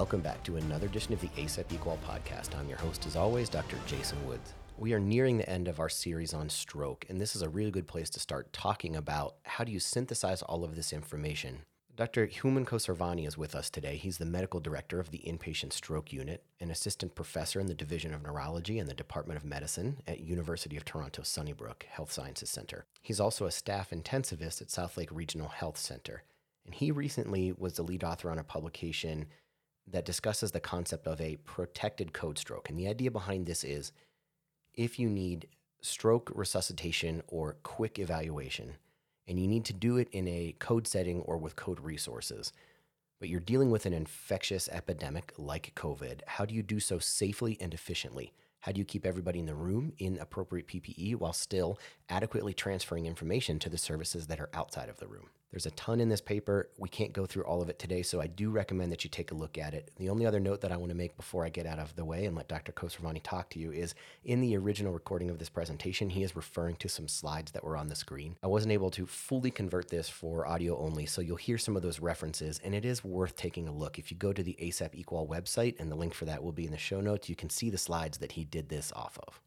welcome back to another edition of the ACEP Equal podcast. I'm your host, as always, Dr. Jason Woods. We are nearing the end of our series on stroke, and this is a really good place to start talking about how do you synthesize all of this information. Dr. Houman Khosravani is with us today. He's the medical director of the Inpatient Stroke Unit, an assistant professor in the Division of Neurology and the Department of Medicine at University of Toronto Sunnybrook Health Sciences Center. He's also a staff intensivist at Southlake Regional Health Center. And he recently was the lead author on a publication that discusses the concept of a protected code stroke. And the idea behind this is if you need stroke resuscitation or quick evaluation, and you need to do it in a code setting or with code resources, but you're dealing with an infectious epidemic like COVID, how do you do so safely and efficiently? How do you keep everybody in the room in appropriate PPE while still adequately transferring information to the services that are outside of the room? There's a ton in this paper. We can't go through all of it today, so I do recommend that you take a look at it. The only other note that I want to make before I get out of the way and let Dr. Khosravani talk to you is in the original recording of this presentation, he is referring to some slides that were on the screen. I wasn't able to fully convert this for audio only, so you'll hear some of those references, and it is worth taking a look. If you go to the ACEP Equal website, and the link for that will be in the show notes, you can see the slides that he did this off of.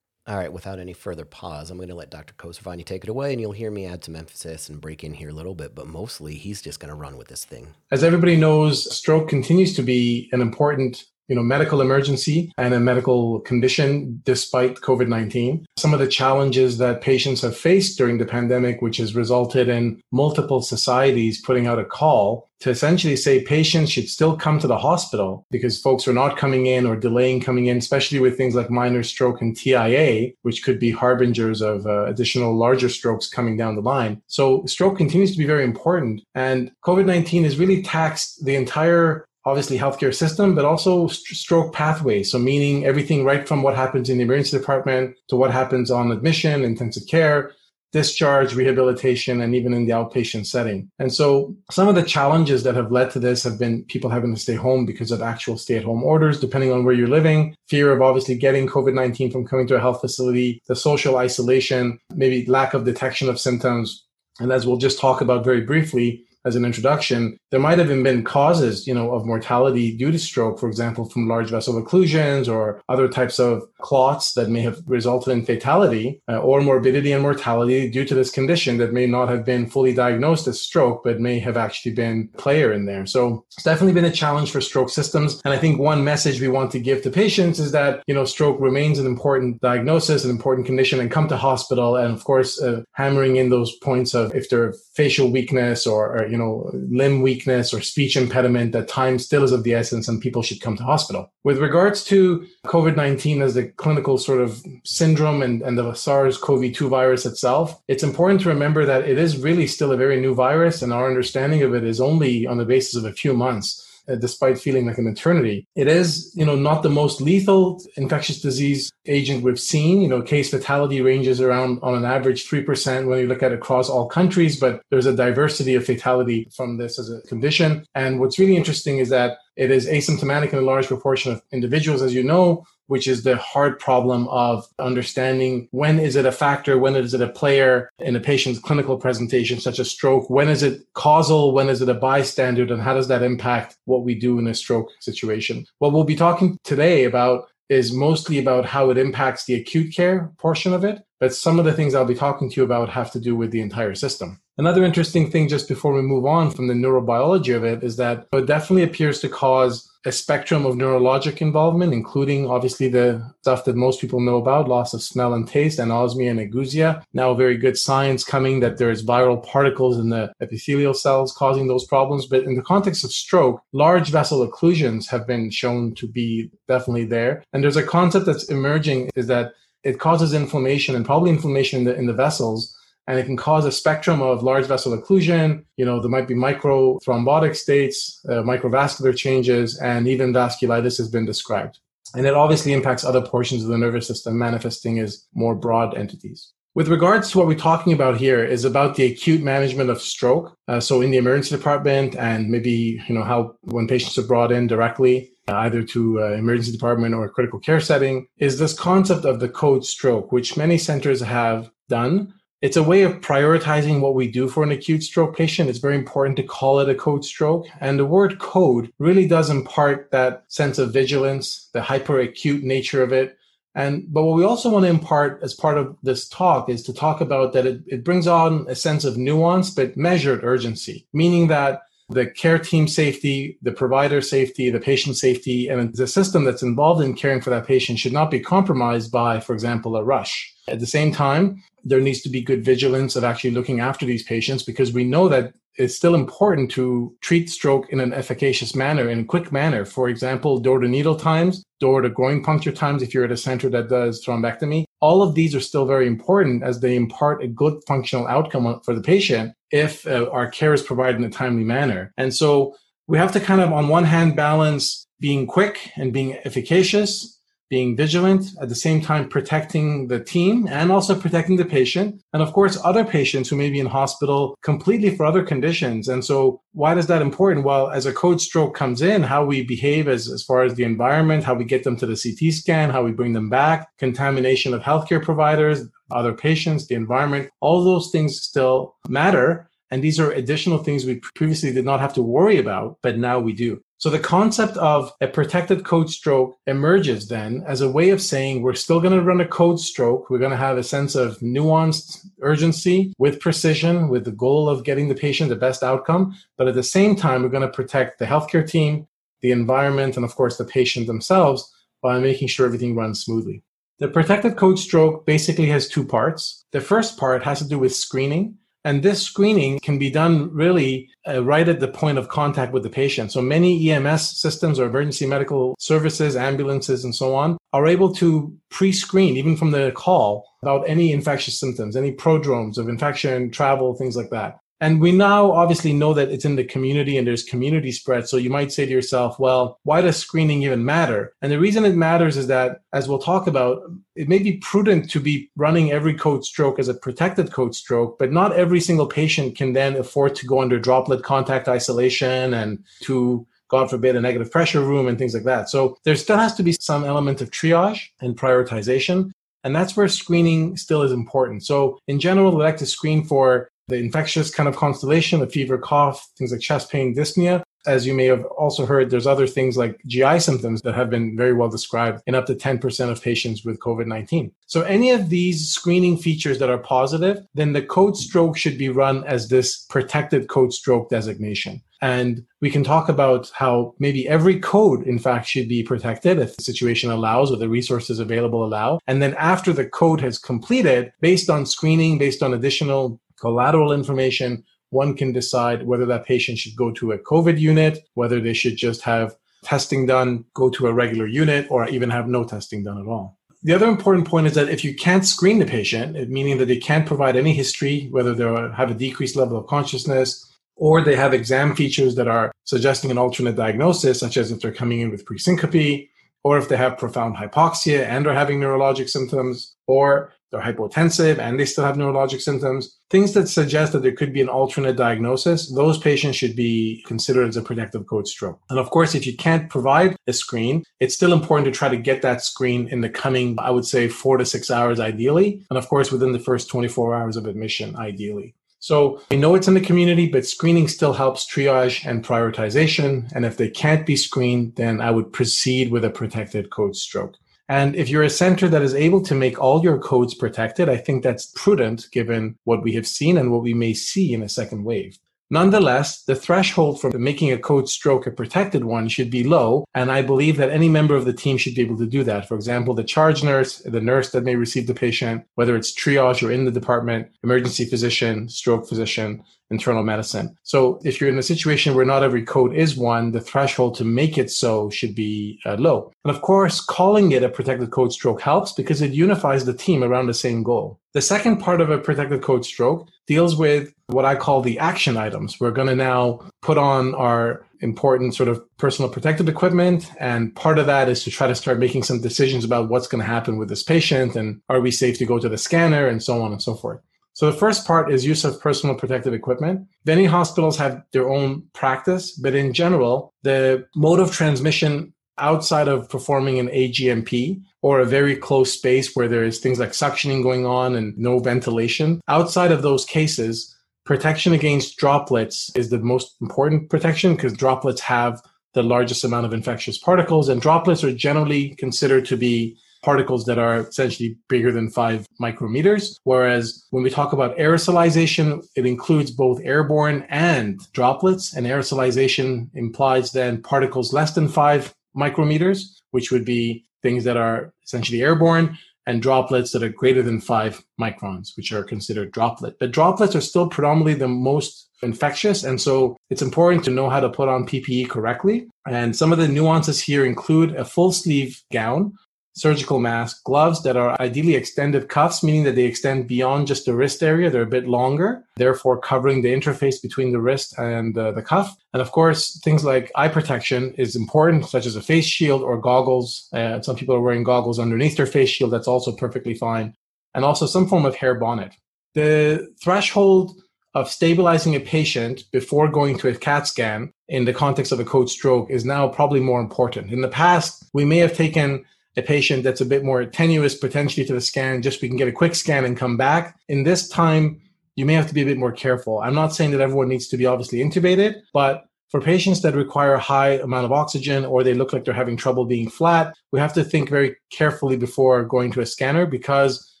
All right, without any further pause, I'm going to let Dr. Khosravani take it away, and you'll hear me add some emphasis and break in here a little bit, but mostly he's just going to run with this thing. As everybody knows, stroke continues to be an important you know, medical emergency and a medical condition despite COVID-19. Some of the challenges that patients have faced during the pandemic, which has resulted in multiple societies putting out a call to essentially say patients should still come to the hospital because folks are not coming in or delaying coming in, especially with things like minor stroke and TIA, which could be harbingers of uh, additional larger strokes coming down the line. So stroke continues to be very important. And COVID-19 has really taxed the entire obviously healthcare system, but also st- stroke pathways. So meaning everything right from what happens in the emergency department to what happens on admission, intensive care, discharge, rehabilitation, and even in the outpatient setting. And so some of the challenges that have led to this have been people having to stay home because of actual stay at home orders, depending on where you're living, fear of obviously getting COVID-19 from coming to a health facility, the social isolation, maybe lack of detection of symptoms. And as we'll just talk about very briefly, as an introduction, there might have been causes, you know, of mortality due to stroke, for example, from large vessel occlusions or other types of clots that may have resulted in fatality uh, or morbidity and mortality due to this condition that may not have been fully diagnosed as stroke, but may have actually been player in there. So it's definitely been a challenge for stroke systems. And I think one message we want to give to patients is that, you know, stroke remains an important diagnosis, an important condition and come to hospital. And of course, uh, hammering in those points of if they're facial weakness or, or you know, limb weakness or speech impediment, that time still is of the essence and people should come to hospital. With regards to COVID-19 as the clinical sort of syndrome and, and the SARS-CoV-2 virus itself, it's important to remember that it is really still a very new virus and our understanding of it is only on the basis of a few months uh, despite feeling like an eternity. It is, you know, not the most lethal infectious disease agent we've seen. You know, case fatality ranges around on an average 3% when you look at across all countries, but there's a diversity of fatality from this as a condition. And what's really interesting is that it is asymptomatic in a large proportion of individuals, as you know, which is the hard problem of understanding when is it a factor, when is it a player in a patient's clinical presentation, such as stroke, when is it causal, when is it a bystander, and how does that impact what we do in a stroke situation? What we'll be talking today about is mostly about how it impacts the acute care portion of it. But some of the things I'll be talking to you about have to do with the entire system. Another interesting thing, just before we move on from the neurobiology of it, is that it definitely appears to cause a spectrum of neurologic involvement, including obviously the stuff that most people know about, loss of smell and taste, anosmia and ageusia. Now, very good science coming that there's viral particles in the epithelial cells causing those problems. But in the context of stroke, large vessel occlusions have been shown to be definitely there. And there's a concept that's emerging is that it causes inflammation and probably inflammation in the, in the vessels and it can cause a spectrum of large vessel occlusion. You know, there might be micro thrombotic states, uh, microvascular changes, and even vasculitis has been described. And it obviously impacts other portions of the nervous system, manifesting as more broad entities. With regards to what we're talking about here is about the acute management of stroke. Uh, so in the emergency department and maybe, you know, how when patients are brought in directly, uh, either to uh, emergency department or a critical care setting, is this concept of the code stroke, which many centers have done It's a way of prioritizing what we do for an acute stroke patient. It's very important to call it a code stroke. And the word code really does impart that sense of vigilance, the hyperacute nature of it. And but what we also want to impart as part of this talk is to talk about that it, it brings on a sense of nuance but measured urgency, meaning that the care team safety, the provider safety, the patient safety, and the system that's involved in caring for that patient should not be compromised by, for example, a rush. At the same time, there needs to be good vigilance of actually looking after these patients because we know that it's still important to treat stroke in an efficacious manner, in a quick manner. For example, door to needle times, door to groin puncture times, if you're at a center that does thrombectomy. All of these are still very important as they impart a good functional outcome for the patient if uh, our care is provided in a timely manner. And so we have to kind of, on one hand, balance being quick and being efficacious being vigilant, at the same time protecting the team and also protecting the patient. And of course, other patients who may be in hospital completely for other conditions. And so why is that important? Well, as a code stroke comes in, how we behave as, as far as the environment, how we get them to the CT scan, how we bring them back, contamination of healthcare providers, other patients, the environment, all those things still matter. And these are additional things we previously did not have to worry about, but now we do. So the concept of a protected code stroke emerges then as a way of saying we're still going to run a code stroke. We're going to have a sense of nuanced urgency with precision, with the goal of getting the patient the best outcome. But at the same time, we're going to protect the healthcare team, the environment, and of course the patient themselves by making sure everything runs smoothly. The protected code stroke basically has two parts. The first part has to do with screening. And this screening can be done really uh, right at the point of contact with the patient. So many EMS systems or emergency medical services, ambulances, and so on are able to pre screen, even from the call, about any infectious symptoms, any prodromes of infection, travel, things like that. And we now obviously know that it's in the community and there's community spread. So you might say to yourself, well, why does screening even matter? And the reason it matters is that, as we'll talk about, it may be prudent to be running every code stroke as a protected code stroke, but not every single patient can then afford to go under droplet contact isolation and to God forbid, a negative pressure room and things like that. So there still has to be some element of triage and prioritization. And that's where screening still is important. So in general, we like to screen for the infectious kind of constellation, the fever, cough, things like chest pain, dyspnea. As you may have also heard, there's other things like GI symptoms that have been very well described in up to 10% of patients with COVID 19. So, any of these screening features that are positive, then the code stroke should be run as this protected code stroke designation. And we can talk about how maybe every code, in fact, should be protected if the situation allows or the resources available allow. And then after the code has completed, based on screening, based on additional collateral information, one can decide whether that patient should go to a COVID unit, whether they should just have testing done, go to a regular unit, or even have no testing done at all. The other important point is that if you can't screen the patient, meaning that they can't provide any history, whether they have a decreased level of consciousness, or they have exam features that are suggesting an alternate diagnosis, such as if they're coming in with presyncope, or if they have profound hypoxia and are having neurologic symptoms, or they're hypotensive and they still have neurologic symptoms, things that suggest that there could be an alternate diagnosis, those patients should be considered as a protective code stroke. And of course, if you can't provide a screen, it's still important to try to get that screen in the coming, I would say, four to six hours ideally. And of course, within the first 24 hours of admission, ideally. So we know it's in the community, but screening still helps triage and prioritization. And if they can't be screened, then I would proceed with a protected code stroke. And if you're a center that is able to make all your codes protected, I think that's prudent given what we have seen and what we may see in a second wave. Nonetheless, the threshold for making a code stroke a protected one should be low, and I believe that any member of the team should be able to do that. For example, the charge nurse, the nurse that may receive the patient, whether it's triage or in the department, emergency physician, stroke physician, internal medicine. So if you're in a situation where not every code is one, the threshold to make it so should be uh, low. And of course, calling it a protected code stroke helps because it unifies the team around the same goal. The second part of a protected code stroke deals with what I call the action items. We're going to now put on our important sort of personal protective equipment. And part of that is to try to start making some decisions about what's going to happen with this patient and are we safe to go to the scanner and so on and so forth. So the first part is use of personal protective equipment. Many hospitals have their own practice, but in general, the mode of transmission outside of performing an AGMP or a very close space where there is things like suctioning going on and no ventilation, outside of those cases, protection against droplets is the most important protection because droplets have the largest amount of infectious particles and droplets are generally considered to be particles that are essentially bigger than five micrometers. Whereas when we talk about aerosolization, it includes both airborne and droplets. And aerosolization implies then particles less than five micrometers, which would be things that are essentially airborne and droplets that are greater than five microns, which are considered droplet. But droplets are still predominantly the most infectious. And so it's important to know how to put on PPE correctly. And some of the nuances here include a full sleeve gown, surgical mask, gloves that are ideally extended cuffs, meaning that they extend beyond just the wrist area. They're a bit longer, therefore covering the interface between the wrist and uh, the cuff. And of course, things like eye protection is important, such as a face shield or goggles. Uh, some people are wearing goggles underneath their face shield. That's also perfectly fine. And also some form of hair bonnet. The threshold of stabilizing a patient before going to a CAT scan in the context of a code stroke is now probably more important. In the past, we may have taken a patient that's a bit more tenuous potentially to the scan, just we can get a quick scan and come back. In this time, you may have to be a bit more careful. I'm not saying that everyone needs to be obviously intubated, but for patients that require a high amount of oxygen or they look like they're having trouble being flat, we have to think very carefully before going to a scanner because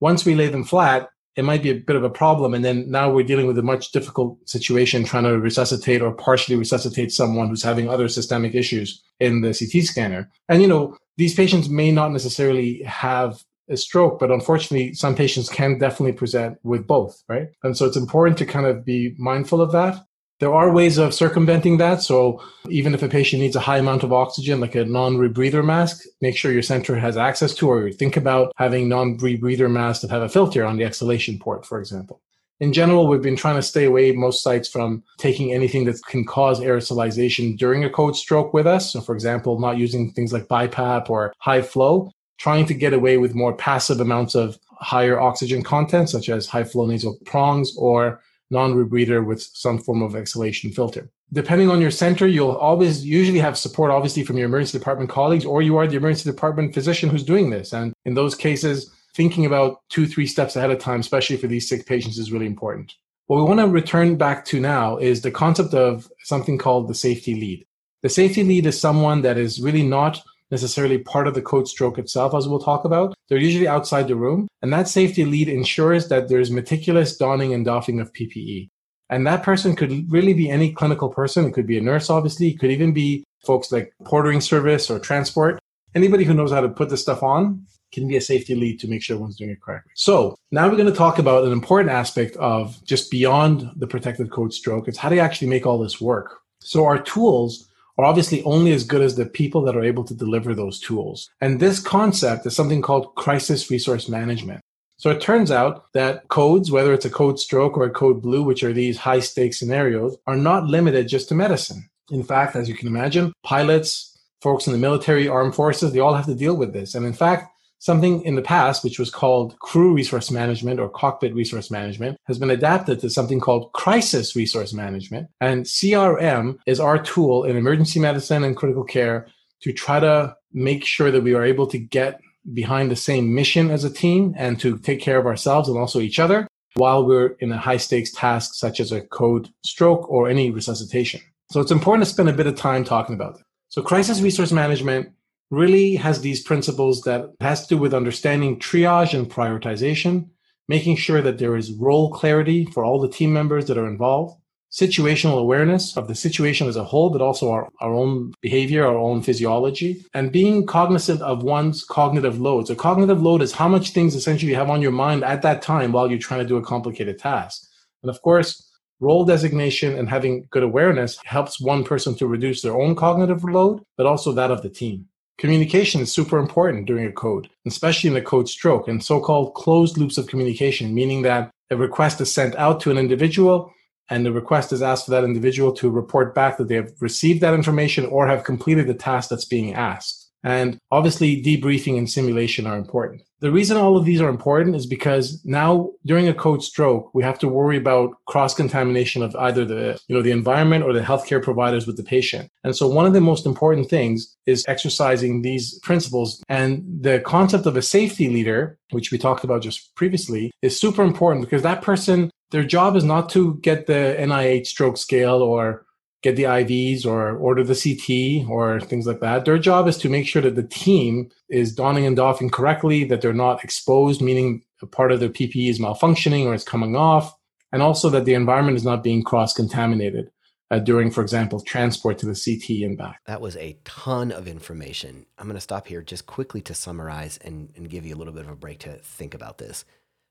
once we lay them flat, it might be a bit of a problem. And then now we're dealing with a much difficult situation trying to resuscitate or partially resuscitate someone who's having other systemic issues in the CT scanner. And, you know, these patients may not necessarily have a stroke, but unfortunately, some patients can definitely present with both, right? And so it's important to kind of be mindful of that. There are ways of circumventing that. So even if a patient needs a high amount of oxygen, like a non-rebreather mask, make sure your center has access to, or think about having non-rebreather masks that have a filter on the exhalation port, for example. In general, we've been trying to stay away most sites from taking anything that can cause aerosolization during a code stroke with us. So, for example, not using things like BiPAP or high flow, trying to get away with more passive amounts of higher oxygen content, such as high flow nasal prongs or non-rebreather with some form of exhalation filter. Depending on your center, you'll always usually have support, obviously, from your emergency department colleagues, or you are the emergency department physician who's doing this. And in those cases, thinking about two, three steps ahead of time, especially for these sick patients, is really important. What we want to return back to now is the concept of something called the safety lead. The safety lead is someone that is really not necessarily part of the code stroke itself, as we'll talk about. They're usually outside the room. And that safety lead ensures that there's meticulous donning and doffing of PPE. And that person could really be any clinical person. It could be a nurse, obviously. It could even be folks like portering service or transport. Anybody who knows how to put this stuff on can be a safety lead to make sure everyone's doing it correctly. So now we're going to talk about an important aspect of just beyond the protected code stroke. It's how do you actually make all this work? So our tools are obviously only as good as the people that are able to deliver those tools. And this concept is something called crisis resource management. So it turns out that codes, whether it's a code stroke or a code blue, which are these high stakes scenarios, are not limited just to medicine. In fact, as you can imagine, pilots, folks in the military, armed forces, they all have to deal with this. And in fact, Something in the past, which was called crew resource management or cockpit resource management, has been adapted to something called crisis resource management. And CRM is our tool in emergency medicine and critical care to try to make sure that we are able to get behind the same mission as a team and to take care of ourselves and also each other while we're in a high stakes task such as a code stroke or any resuscitation. So it's important to spend a bit of time talking about it. So crisis resource management really has these principles that has to do with understanding triage and prioritization, making sure that there is role clarity for all the team members that are involved, situational awareness of the situation as a whole, but also our, our own behavior, our own physiology, and being cognizant of one's cognitive load. So cognitive load is how much things essentially you have on your mind at that time while you're trying to do a complicated task. And of course, role designation and having good awareness helps one person to reduce their own cognitive load, but also that of the team. Communication is super important during a code, especially in a code stroke and so-called closed loops of communication, meaning that a request is sent out to an individual and the request is asked for that individual to report back that they have received that information or have completed the task that's being asked. And obviously, debriefing and simulation are important. The reason all of these are important is because now during a code stroke, we have to worry about cross contamination of either the, you know, the environment or the healthcare providers with the patient. And so one of the most important things is exercising these principles. And the concept of a safety leader, which we talked about just previously, is super important because that person, their job is not to get the NIH stroke scale or get the IVs or order the CT or things like that. Their job is to make sure that the team is donning and doffing correctly, that they're not exposed, meaning a part of their PPE is malfunctioning or it's coming off, and also that the environment is not being cross contaminated. Uh, during, for example, transport to the CT and back. That was a ton of information. I'm going to stop here just quickly to summarize and, and give you a little bit of a break to think about this.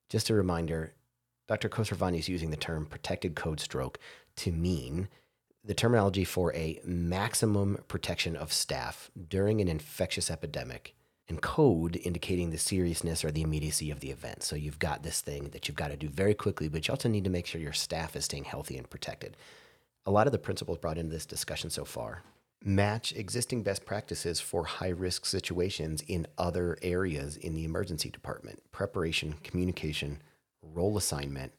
Just a reminder Dr. Khosravani is using the term protected code stroke to mean the terminology for a maximum protection of staff during an infectious epidemic and code indicating the seriousness or the immediacy of the event. So you've got this thing that you've got to do very quickly, but you also need to make sure your staff is staying healthy and protected. A lot of the principles brought into this discussion so far match existing best practices for high risk situations in other areas in the emergency department preparation, communication, role assignment,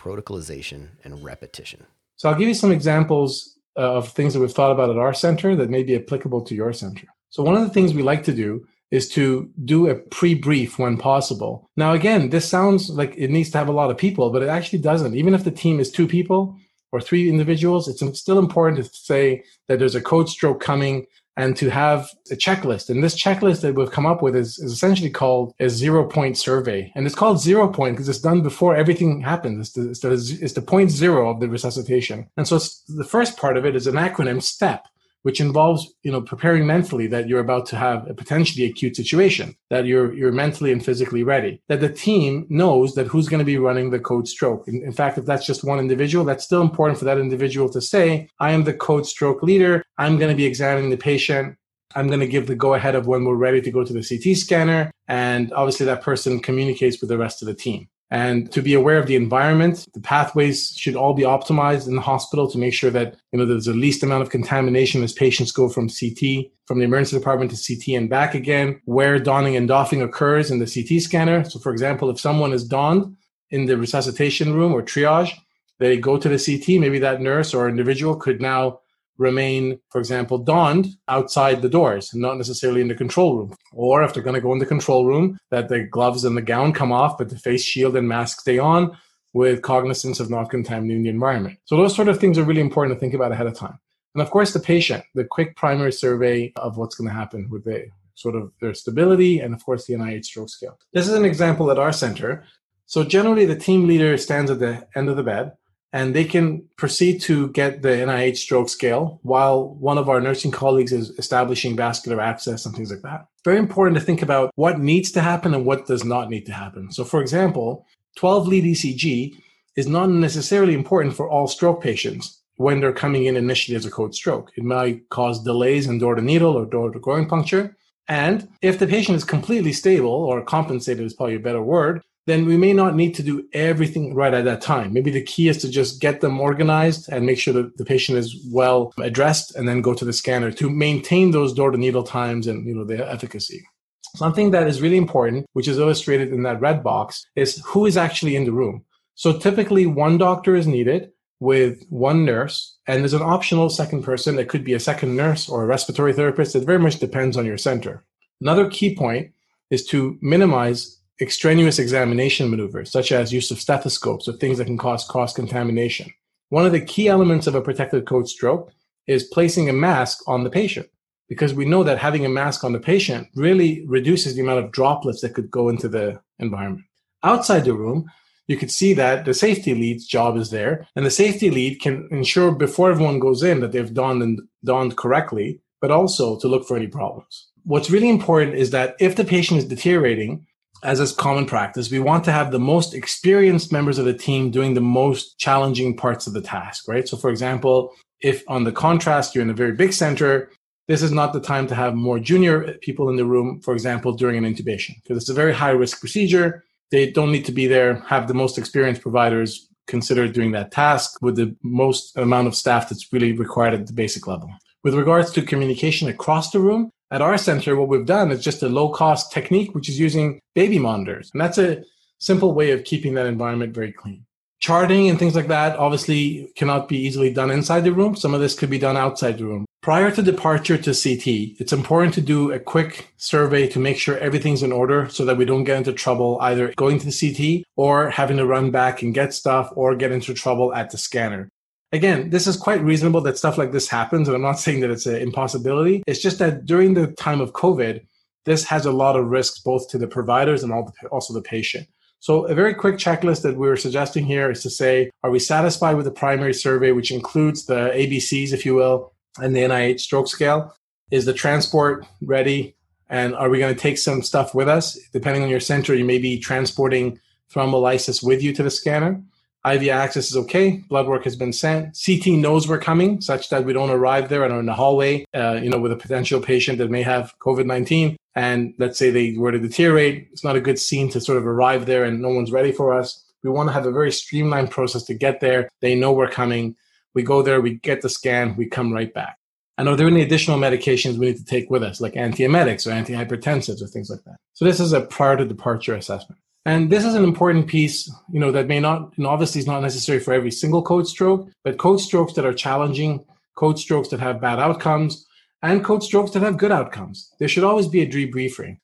protocolization, and repetition. So I'll give you some examples uh, of things that we've thought about at our center that may be applicable to your center. So one of the things we like to do is to do a pre-brief when possible. Now, again, this sounds like it needs to have a lot of people, but it actually doesn't. Even if the team is two people or three individuals, it's still important to say that there's a code stroke coming and to have a checklist. And this checklist that we've come up with is, is essentially called a zero point survey. And it's called zero point because it's done before everything happens. It's the, it's, the, it's the point zero of the resuscitation. And so the first part of it is an acronym STEP which involves you know preparing mentally that you're about to have a potentially acute situation that you're you're mentally and physically ready that the team knows that who's going to be running the code stroke. In, in fact if that's just one individual that's still important for that individual to say i am the code stroke leader. I'm going to be examining the patient. I'm going to give the go ahead of when we're ready to go to the CT scanner. And obviously, that person communicates with the rest of the team and to be aware of the environment. The pathways should all be optimized in the hospital to make sure that you know there's the least amount of contamination as patients go from CT from the emergency department to CT and back again. Where donning and doffing occurs in the CT scanner. So, for example, if someone is donned in the resuscitation room or triage, they go to the CT. Maybe that nurse or individual could now remain, for example, donned outside the doors, not necessarily in the control room. Or if they're going to go in the control room, that the gloves and the gown come off, but the face shield and mask stay on with cognizance of not contaminating the environment. So those sort of things are really important to think about ahead of time. And of course, the patient, the quick primary survey of what's going to happen with the sort of their stability and of course the NIH stroke scale. This is an example at our center. So generally the team leader stands at the end of the bed and they can proceed to get the NIH stroke scale while one of our nursing colleagues is establishing vascular access and things like that. Very important to think about what needs to happen and what does not need to happen. So, for example, 12 lead ECG is not necessarily important for all stroke patients when they're coming in initially as a code stroke. It might cause delays in door to needle or door to groin puncture. And if the patient is completely stable or compensated is probably a better word, then we may not need to do everything right at that time. Maybe the key is to just get them organized and make sure that the patient is well addressed and then go to the scanner to maintain those door to needle times and you know the efficacy. Something that is really important, which is illustrated in that red box, is who is actually in the room. So typically one doctor is needed with one nurse and there's an optional second person that could be a second nurse or a respiratory therapist. It very much depends on your center. Another key point is to minimize extraneous examination maneuvers, such as use of stethoscopes or things that can cause cross contamination. One of the key elements of a protected code stroke is placing a mask on the patient because we know that having a mask on the patient really reduces the amount of droplets that could go into the environment. Outside the room, you could see that the safety lead's job is there, and the safety lead can ensure before everyone goes in that they've donned and donned correctly, but also to look for any problems. What's really important is that if the patient is deteriorating, as is common practice, we want to have the most experienced members of the team doing the most challenging parts of the task, right? So, for example, if on the contrast, you're in a very big center, this is not the time to have more junior people in the room, for example, during an intubation, because it's a very high risk procedure. They don't need to be there, have the most experienced providers considered doing that task with the most amount of staff that's really required at the basic level. With regards to communication across the room, At our center, what we've done is just a low cost technique, which is using baby monitors. And that's a simple way of keeping that environment very clean. Charting and things like that obviously cannot be easily done inside the room. Some of this could be done outside the room. Prior to departure to CT, it's important to do a quick survey to make sure everything's in order so that we don't get into trouble either going to the CT or having to run back and get stuff or get into trouble at the scanner. Again, this is quite reasonable that stuff like this happens. And I'm not saying that it's an impossibility. It's just that during the time of COVID, this has a lot of risks both to the providers and also the patient. So a very quick checklist that we are suggesting here is to say, are we satisfied with the primary survey, which includes the ABCs, if you will, and the NIH stroke scale? Is the transport ready? And are we going to take some stuff with us? Depending on your center, you may be transporting thrombolysis with you to the scanner. IV access is okay. Blood work has been sent. CT knows we're coming, such that we don't arrive there and are in the hallway, uh, you know, with a potential patient that may have COVID 19. And let's say they were to deteriorate. It's not a good scene to sort of arrive there and no one's ready for us. We want to have a very streamlined process to get there. They know we're coming. We go there, we get the scan, we come right back. And are there any additional medications we need to take with us, like antiemetics or antihypertensives or things like that? So this is a prior to departure assessment. And this is an important piece, you know, that may not, and obviously is not necessary for every single code stroke, but code strokes that are challenging, code strokes that have bad outcomes, and code strokes that have good outcomes. There should always be a debriefing.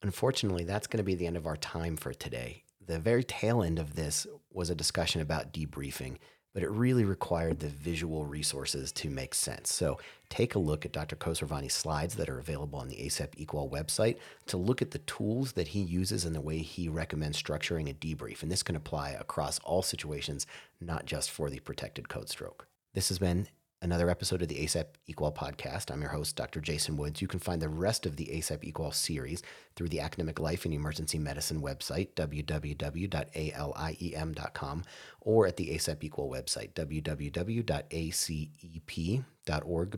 Unfortunately, that's going to be the end of our time for today. The very tail end of this was a discussion about debriefing but it really required the visual resources to make sense. So take a look at Dr. Khosravani's slides that are available on the ACEP Equal website to look at the tools that he uses and the way he recommends structuring a debrief. And this can apply across all situations, not just for the protected code stroke. This has been another episode of the ACEP Equal podcast. I'm your host, Dr. Jason Woods. You can find the rest of the ACEP Equal series through the Academic Life and Emergency Medicine website, www.aliem.com, or at the ACEP Equal website, www.acep.org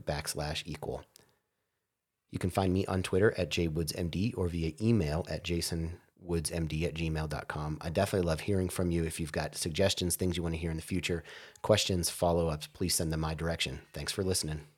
backslash equal. You can find me on Twitter at jwoodsmd or via email at jason woodsmd at gmail.com. I definitely love hearing from you. If you've got suggestions, things you want to hear in the future, questions, follow ups, please send them my direction. Thanks for listening.